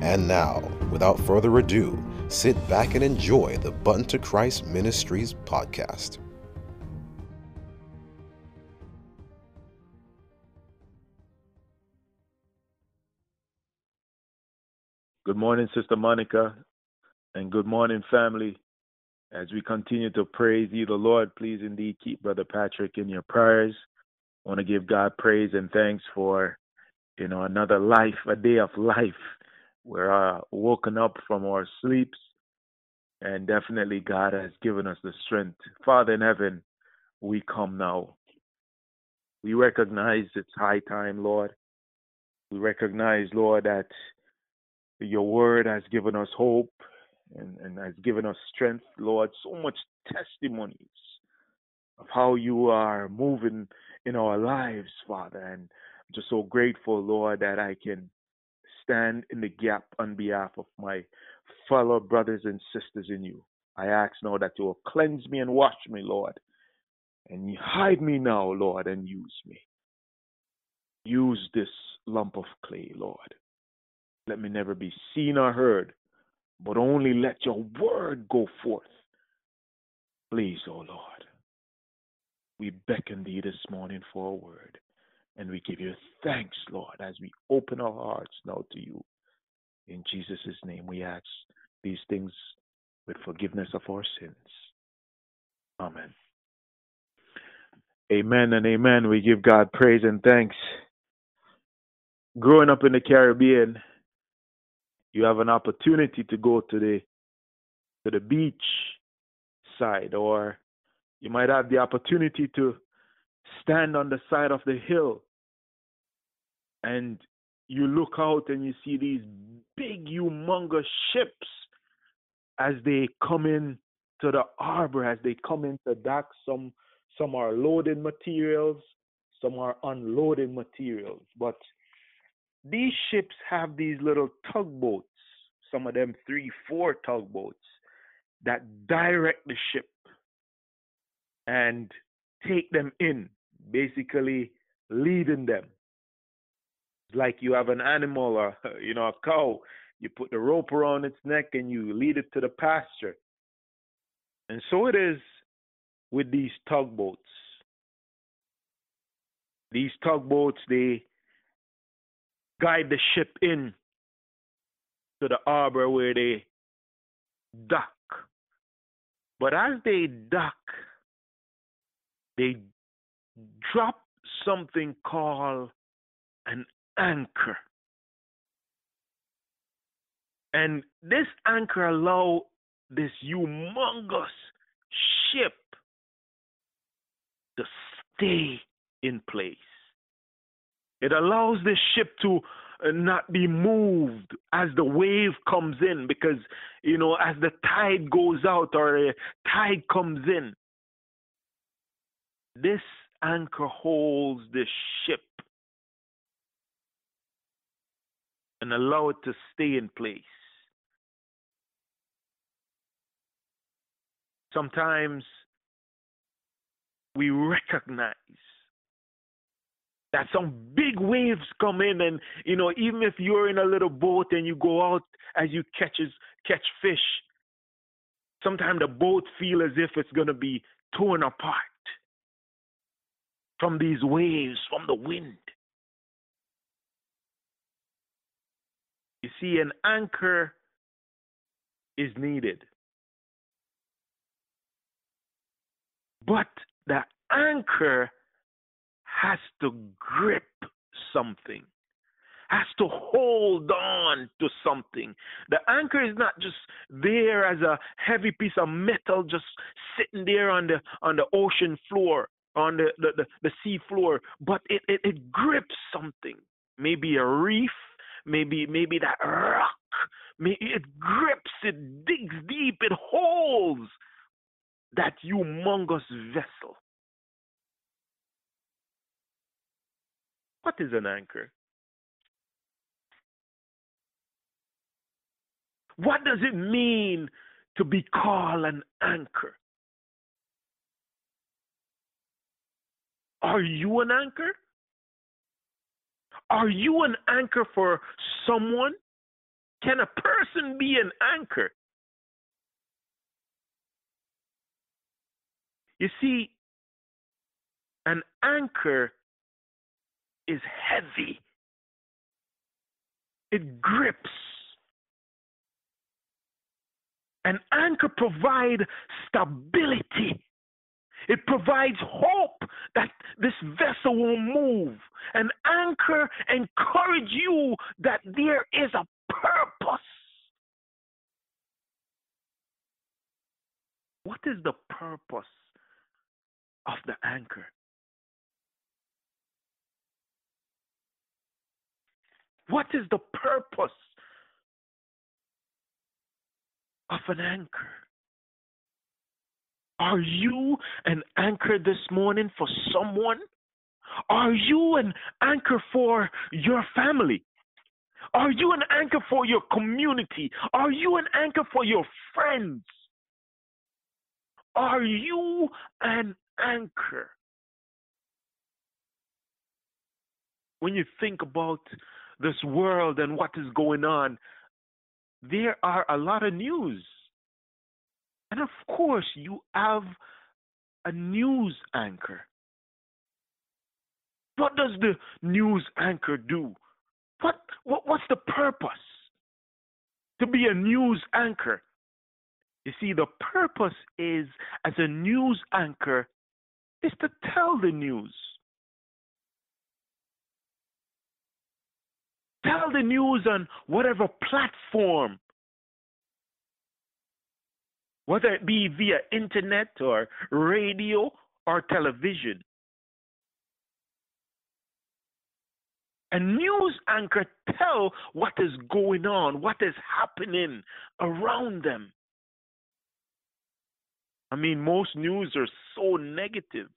And now, without further ado, sit back and enjoy the Button to Christ Ministries podcast. Good morning, Sister Monica, and good morning, family. As we continue to praise you, the Lord, please indeed keep Brother Patrick in your prayers. I want to give God praise and thanks for, you know, another life, a day of life. We're uh, woken up from our sleeps, and definitely God has given us the strength. Father in heaven, we come now. We recognize it's high time, Lord. We recognize, Lord, that your word has given us hope and, and has given us strength, Lord. So much testimonies of how you are moving in our lives, Father. And I'm just so grateful, Lord, that I can stand in the gap on behalf of my fellow brothers and sisters in you. I ask now that you will cleanse me and wash me, Lord. And hide me now, Lord, and use me. Use this lump of clay, Lord. Let me never be seen or heard, but only let your word go forth. Please, O oh Lord, we beckon thee this morning for a word, and we give you thanks, Lord, as we open our hearts now to you. In Jesus' name, we ask these things with forgiveness of our sins. Amen. Amen and amen. We give God praise and thanks. Growing up in the Caribbean, you have an opportunity to go to the to the beach side or you might have the opportunity to stand on the side of the hill and you look out and you see these big humongous ships as they come in to the harbor as they come into dock some some are loading materials some are unloading materials but these ships have these little tugboats, some of them three, four tugboats that direct the ship and take them in, basically leading them. Like you have an animal you know a cow, you put the rope around its neck and you lead it to the pasture. And so it is with these tugboats. These tugboats they guide the ship in to the harbor where they dock. But as they dock, they drop something called an anchor. And this anchor allow this humongous ship to stay in place. It allows the ship to uh, not be moved as the wave comes in because, you know, as the tide goes out or the tide comes in, this anchor holds the ship and allow it to stay in place. Sometimes we recognize that some big waves come in and you know even if you're in a little boat and you go out as you catches catch fish sometimes the boat feel as if it's going to be torn apart from these waves from the wind see an anchor is needed but the anchor has to grip something, has to hold on to something. The anchor is not just there as a heavy piece of metal just sitting there on the on the ocean floor, on the, the, the, the sea floor, but it, it, it grips something. Maybe a reef, maybe maybe that rock, maybe it grips, it digs deep, it holds that humongous vessel. What is an anchor? What does it mean to be called an anchor? Are you an anchor? Are you an anchor for someone? Can a person be an anchor? You see, an anchor is heavy, it grips. An anchor provides stability. It provides hope that this vessel will move. An anchor encourage you that there is a purpose. What is the purpose of the anchor? What is the purpose of an anchor? Are you an anchor this morning for someone? Are you an anchor for your family? Are you an anchor for your community? Are you an anchor for your friends? Are you an anchor? When you think about this world and what is going on, there are a lot of news. And of course, you have a news anchor. What does the news anchor do? What, what what's the purpose? To be a news anchor. You see, the purpose is as a news anchor is to tell the news. Tell the news on whatever platform, whether it be via internet or radio or television. A news anchor tell what is going on, what is happening around them. I mean, most news are so negative.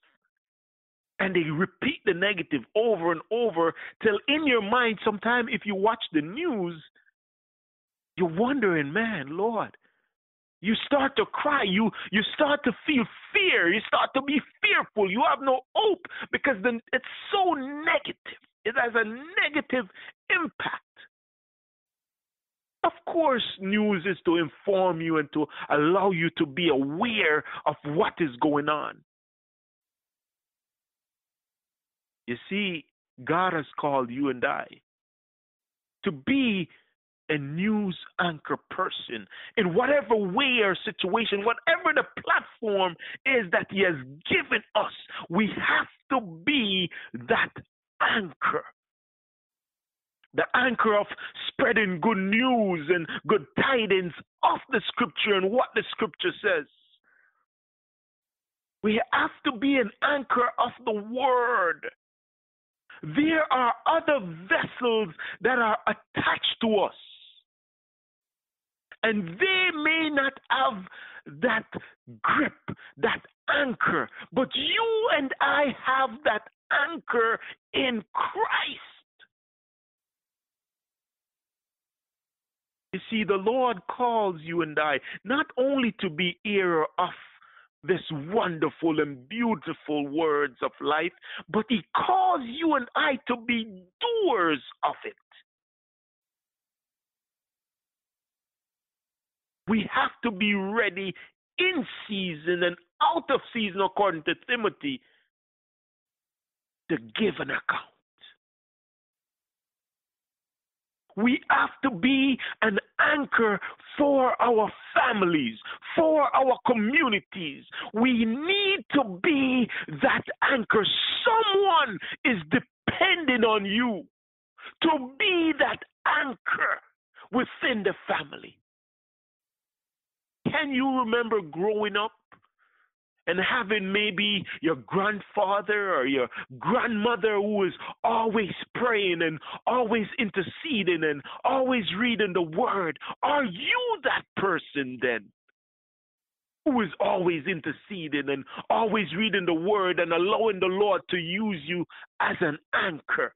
And they repeat the negative over and over till in your mind, sometime if you watch the news, you're wondering, man, Lord, you start to cry. You you start to feel fear. You start to be fearful. You have no hope because then it's so negative. It has a negative impact. Of course, news is to inform you and to allow you to be aware of what is going on. You see, God has called you and I to be a news anchor person in whatever way or situation, whatever the platform is that He has given us. We have to be that anchor the anchor of spreading good news and good tidings of the scripture and what the scripture says. We have to be an anchor of the word. There are other vessels that are attached to us. And they may not have that grip, that anchor, but you and I have that anchor in Christ. You see, the Lord calls you and I not only to be hearer of this wonderful and beautiful words of life, but He calls you and I to be doers of it. We have to be ready in season and out of season, according to Timothy, to give an account. We have to be an anchor for our families, for our communities. We need to be that anchor. Someone is depending on you to be that anchor within the family. Can you remember growing up and having maybe your grandfather or your grandmother who is always praying and always interceding and always reading the word, are you that person then? Who is always interceding and always reading the word and allowing the Lord to use you as an anchor,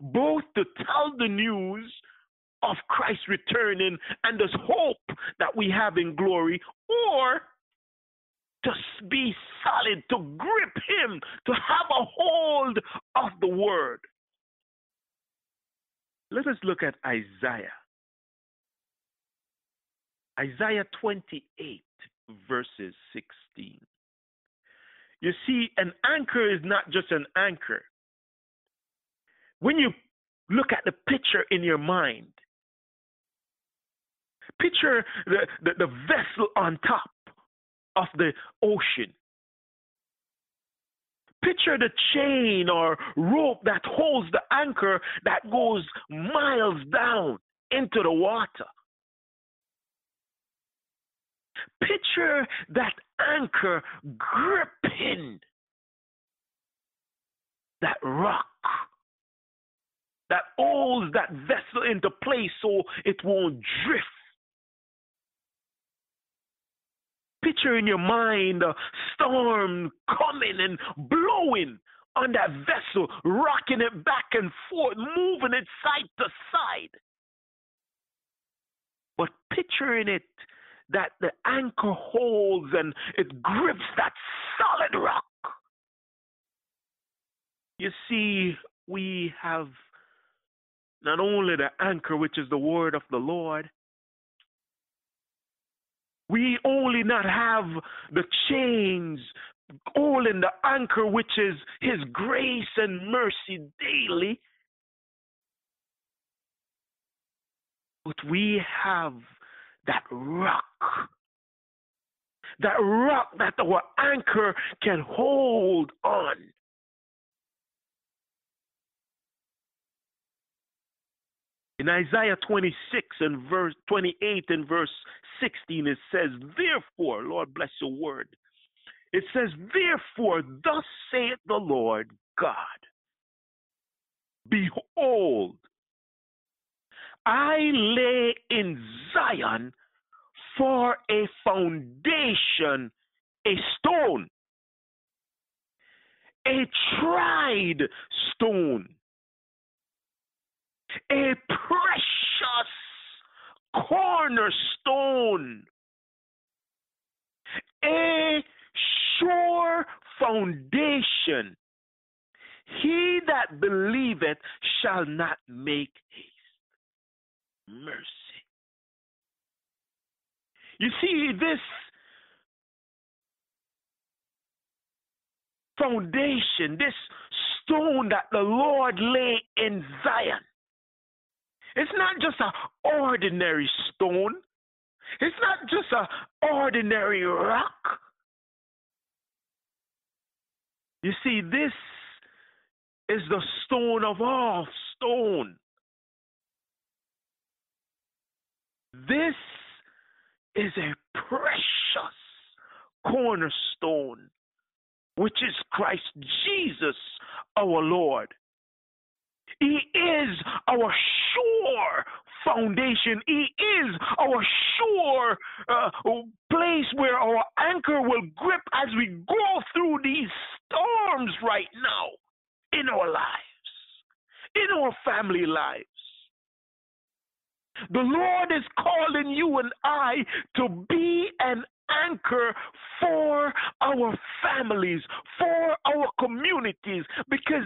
both to tell the news of Christ returning and this hope that we have in glory, or to be solid, to grip Him, to have a hold of the Word. Let us look at Isaiah. Isaiah 28, verses 16. You see, an anchor is not just an anchor. When you look at the picture in your mind, picture the, the, the vessel on top of the ocean. Picture the chain or rope that holds the anchor that goes miles down into the water. Picture that anchor gripping that rock that holds that vessel into place so it won't drift picture in your mind a storm coming and blowing on that vessel, rocking it back and forth, moving it side to side. But picturing it that the anchor holds and it grips that solid rock. You see, we have not only the anchor, which is the word of the Lord, we only not have the chains all in the anchor, which is His grace and mercy daily. But we have that rock, that rock that our anchor can hold on. In Isaiah 26 and verse 28 and verse 16, it says, Therefore, Lord bless your word. It says, Therefore, thus saith the Lord God, Behold, I lay in Zion for a foundation, a stone, a tried stone, a precious cornerstone, a sure foundation. He that believeth shall not make haste. Mercy. You see, this foundation, this stone that the Lord lay in Zion, it's not just an ordinary stone. It's not just an ordinary rock. You see, this is the stone of all stone. This is a precious cornerstone, which is Christ Jesus our Lord. He is our sure foundation. He is our sure uh, place where our anchor will grip as we go through these storms right now in our lives, in our family lives. The Lord is calling you and I to be an anchor for our families, for our communities, because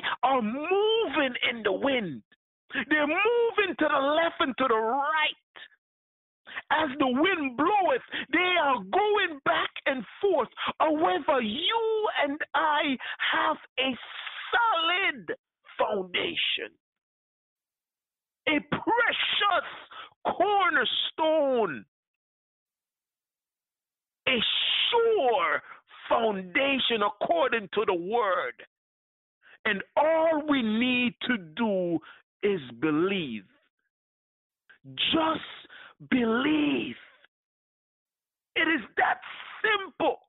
they are moving in the wind. They're moving to the left and to the right. As the wind bloweth, they are going back and forth. However, you and I have a solid foundation, a precious cornerstone a sure foundation according to the word. And all we need to do is believe. Just believe. It is that simple.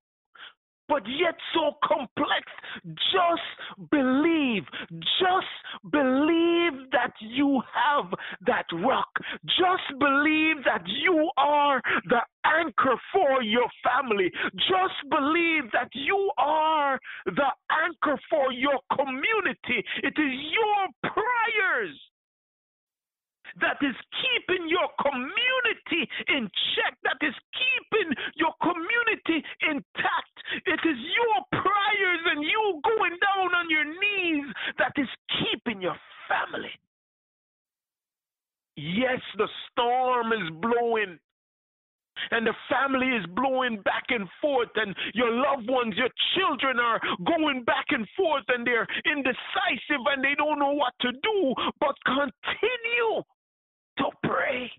But yet so complex. Just believe. Just believe that you have that rock. Just believe that you are the anchor for your family. Just believe that you are the anchor for your community. It is your prayers that is keeping your community in check, that is keeping your community intact. It is your prayers and you going down on your knees that is keeping your family. Yes, the storm is blowing and the family is blowing back and forth, and your loved ones, your children are going back and forth, and they're indecisive and they don't know what to do. But continue to pray.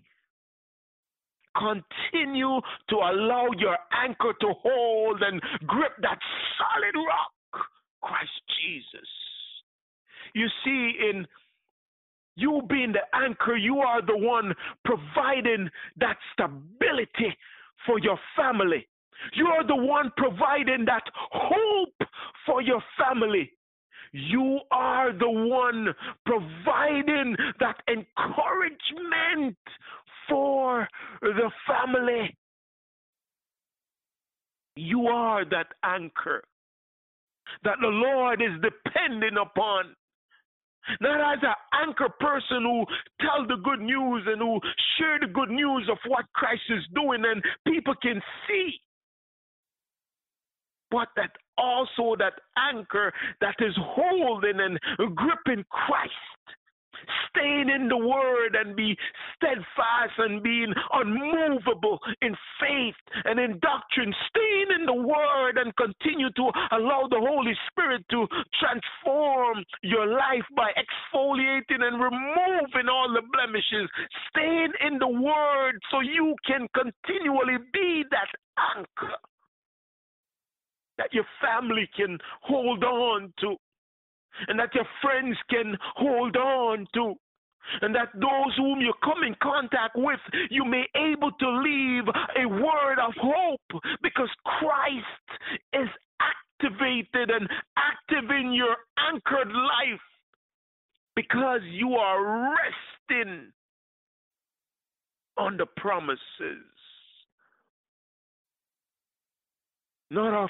Continue to allow your anchor to hold and grip that solid rock, Christ Jesus. You see, in you being the anchor, you are the one providing that stability for your family. You are the one providing that hope for your family. You are the one providing that encouragement for the family. You are that anchor that the Lord is depending upon. Not as an anchor person who tell the good news and who share the good news of what Christ is doing and people can see but that also that anchor that is holding and gripping Christ. Staying in the word and be steadfast and being unmovable in faith and in doctrine. Staying in the word and continue to allow the Holy Spirit to transform your life by exfoliating and removing all the blemishes. Staying in the word so you can continually be that anchor that your family can hold on to, and that your friends can hold on to, and that those whom you come in contact with, you may able to leave a word of hope because Christ is activated and active in your anchored life because you are resting on the promises. Not of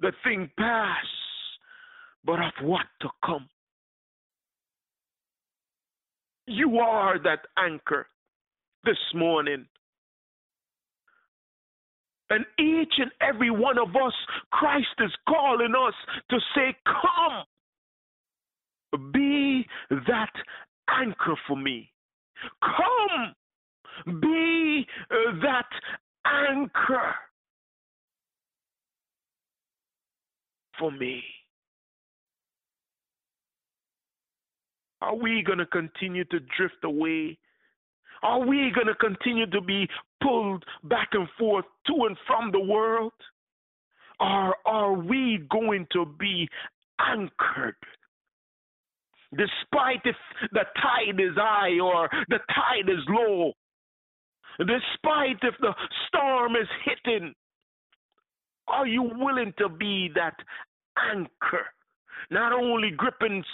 the thing past, but of what to come. You are that anchor this morning. And each and every one of us, Christ is calling us to say, Come, be that anchor for me. Come, be that anchor for me? Are we going to continue to drift away? Are we going to continue to be pulled back and forth to and from the world? Or are we going to be anchored? Despite if the tide is high or the tide is low, despite if the storm is hitting, are you willing to be that anchor? Not only gripping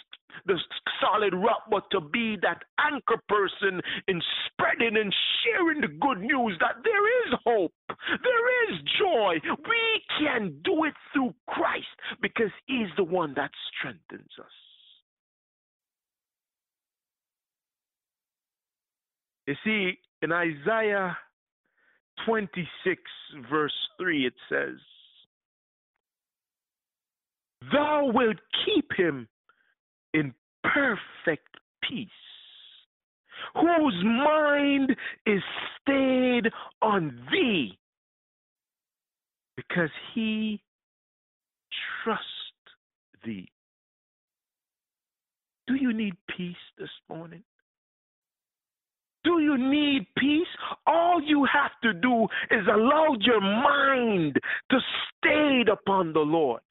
the solid rock, but to be that anchor person in spreading and sharing the good news that there is hope, there is joy. We can do it through Christ because He's the one that strengthens us. You see, in Isaiah 26, verse 3, it says, Thou wilt keep him in perfect peace, whose mind is stayed on thee, because he trusts thee. Do you need peace this morning? Do you need peace? All you have to do is allow your mind to stay upon the Lord.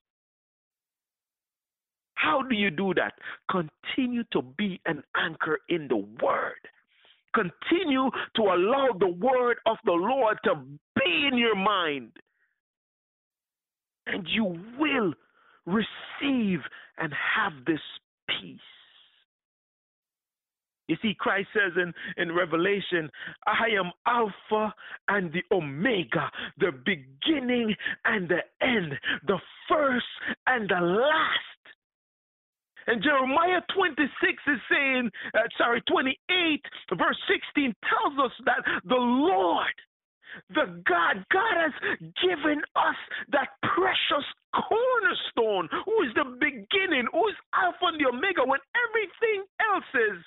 How do you do that? Continue to be an anchor in the Word. Continue to allow the Word of the Lord to be in your mind. and you will receive and have this peace. You see, Christ says in, in Revelation, I am Alpha and the Omega, the beginning and the end, the first and the last. And Jeremiah 26 is saying, uh, sorry, 28, verse 16 tells us that the Lord, the God, God has given us that precious cornerstone, who is the beginning, who is Alpha and the Omega, when everything else is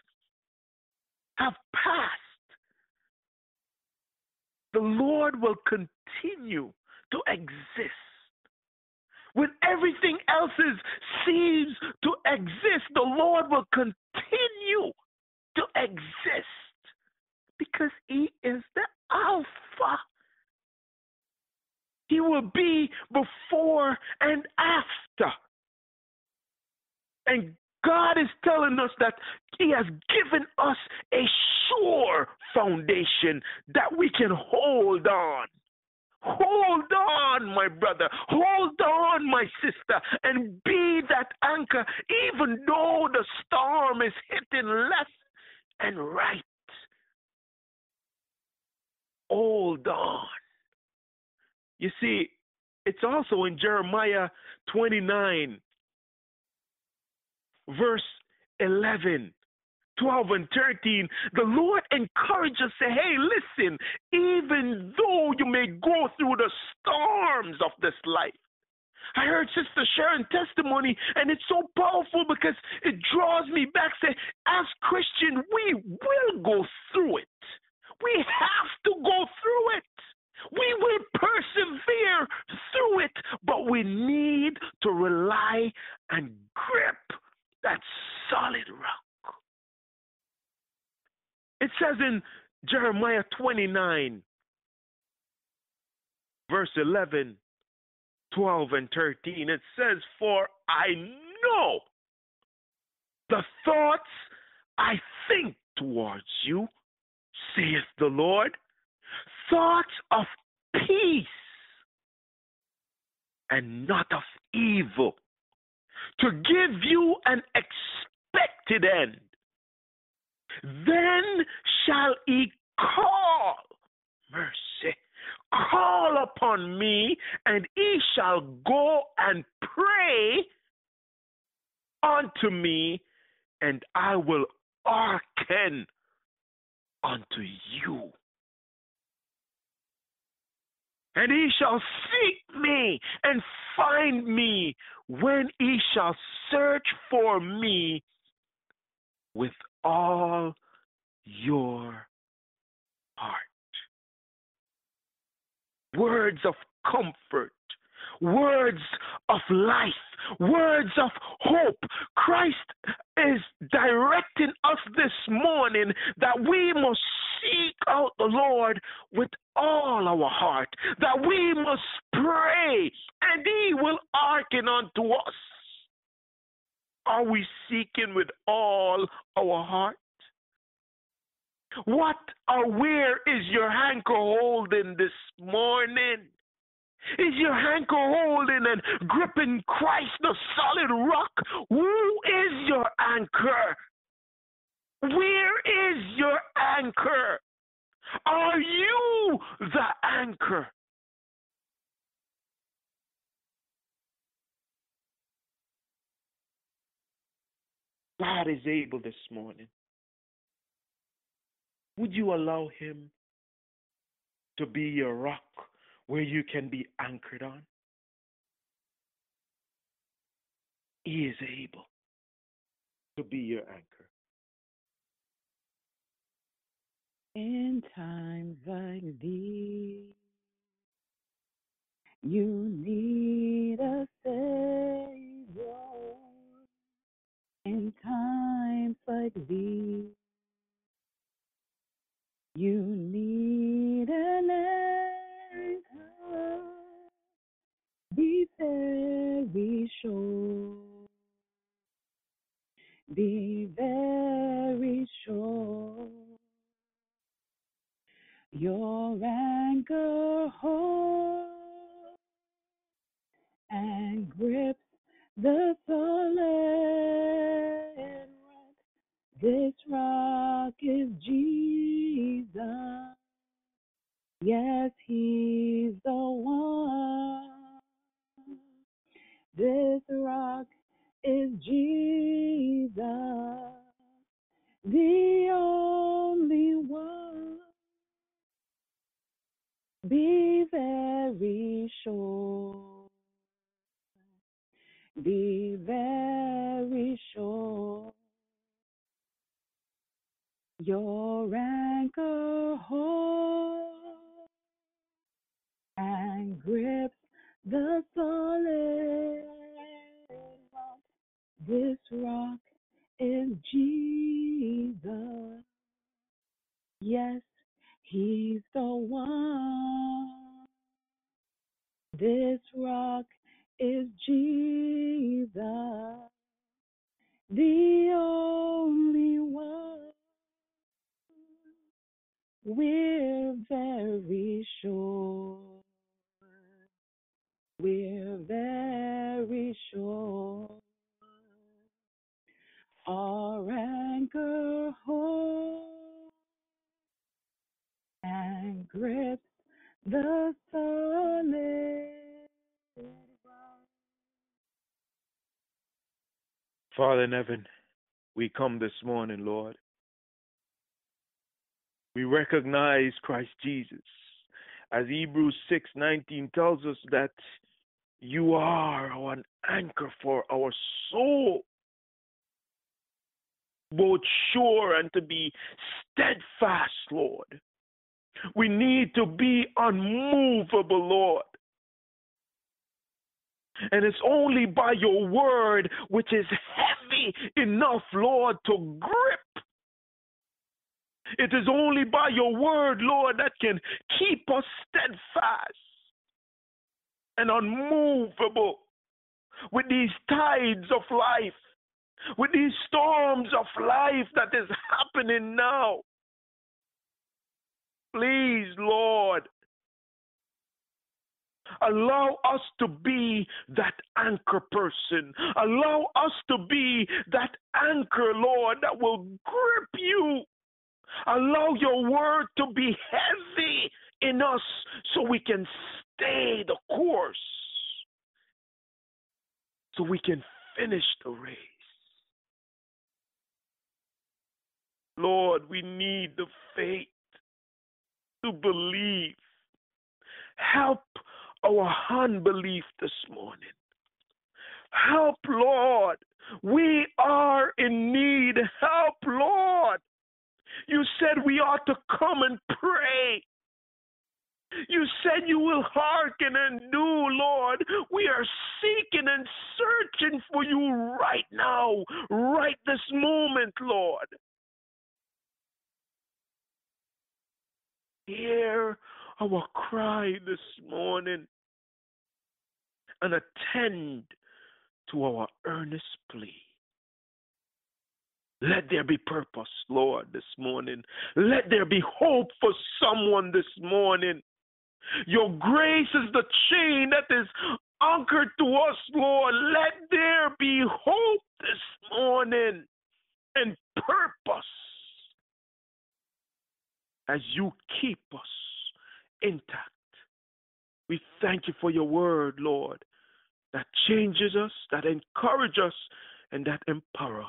have passed, the Lord will continue to exist. When everything else seems to exist, the Lord will continue to exist because He is the Alpha. He will be before and after. And God is telling us that He has given us a sure foundation that we can hold on. Hold on, my brother. Hold on, my sister, and be that anchor, even though the storm is hitting left and right. Hold on. You see, it's also in Jeremiah 29 verse 11, 12, and 13, the Lord encourages us to say, hey, listen, even though you may go through the storms of this life, I heard Sister Sharon testimony, and it's so powerful because it draws me back. Say, as Christian, we will go through it. We have to go through it. We will persevere through it, but we need to rely and grip that solid rock. It says in Jeremiah 29, verse 11, 12, and 13, it says, For I know the thoughts I think towards you, saith the Lord, thoughts of peace and not of evil, to give you an expected end. Then shall he call mercy, call upon me, and he shall go and pray unto me, and I will hearken unto you. And he shall seek me and find me when he shall search for me with all your heart. Words of comfort, words of life, words of hope. Christ is directing us this morning that we must seek out the Lord with all our heart, that we must pray and He will hearken unto us. Are we seeking with all our heart? What or where is your anchor holding this morning? Is your anchor holding and gripping Christ, the solid rock? Who is your anchor? Where is your anchor? Are you the anchor? God is able this morning. Would you allow Him to be your rock where you can be anchored on? He is able to be your anchor. In times like these, you need a Savior. In times like these, you need an anchor. Be very sure. Be very sure. Your anchor holds and grips the solid rock. This rock is Jesus. Yes, He's the one. This rock is Jesus, the only one. Be very sure. Be very sure. Your anchor holds and grips the solid rock. This rock is Jesus. Yes, He's the one. This rock is Jesus, the only one. We're very sure. Father in heaven, we come this morning, Lord. We recognize Christ Jesus. As Hebrews 6:19 tells us that you are an anchor for our soul, both sure and to be steadfast, Lord. We need to be unmovable, Lord. And it's only by your word, which is heavy enough, Lord, to grip. It is only by your word, Lord, that can keep us steadfast and unmovable with these tides of life, with these storms of life that is happening now. Please, Lord, allow us to be that anchor person. Allow us to be that anchor, Lord, that will grip you. Allow your word to be heavy in us so we can stay the course, so we can finish the race. Lord, we need the faith to believe. Help our unbelief this morning. Help, Lord. We are in need. Help, Lord. You said we ought to come and pray. You said you will hearken and do, Lord. We are seeking and searching for you right now, right this moment, Lord. Hear our cry this morning and attend to our earnest plea. Let there be purpose, Lord, this morning. Let there be hope for someone this morning. Your grace is the chain that is anchored to us, Lord. Let there be hope this morning and purpose as you keep us intact. We thank you for your word, Lord, that changes us, that encourages us, and that empower us.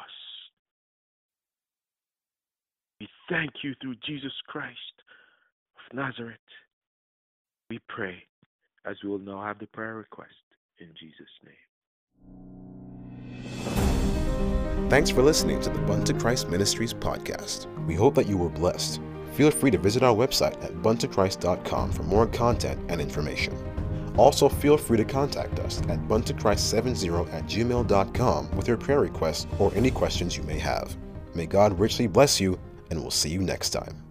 We thank you through Jesus Christ of Nazareth. We pray as we will now have the prayer request in Jesus' name. Thanks for listening to the Bunto Christ Ministries podcast. We hope that you were blessed. Feel free to visit our website at buntochrist.com for more content and information. Also, feel free to contact us at buntochrist70 at gmail.com with your prayer requests or any questions you may have. May God richly bless you, and we'll see you next time.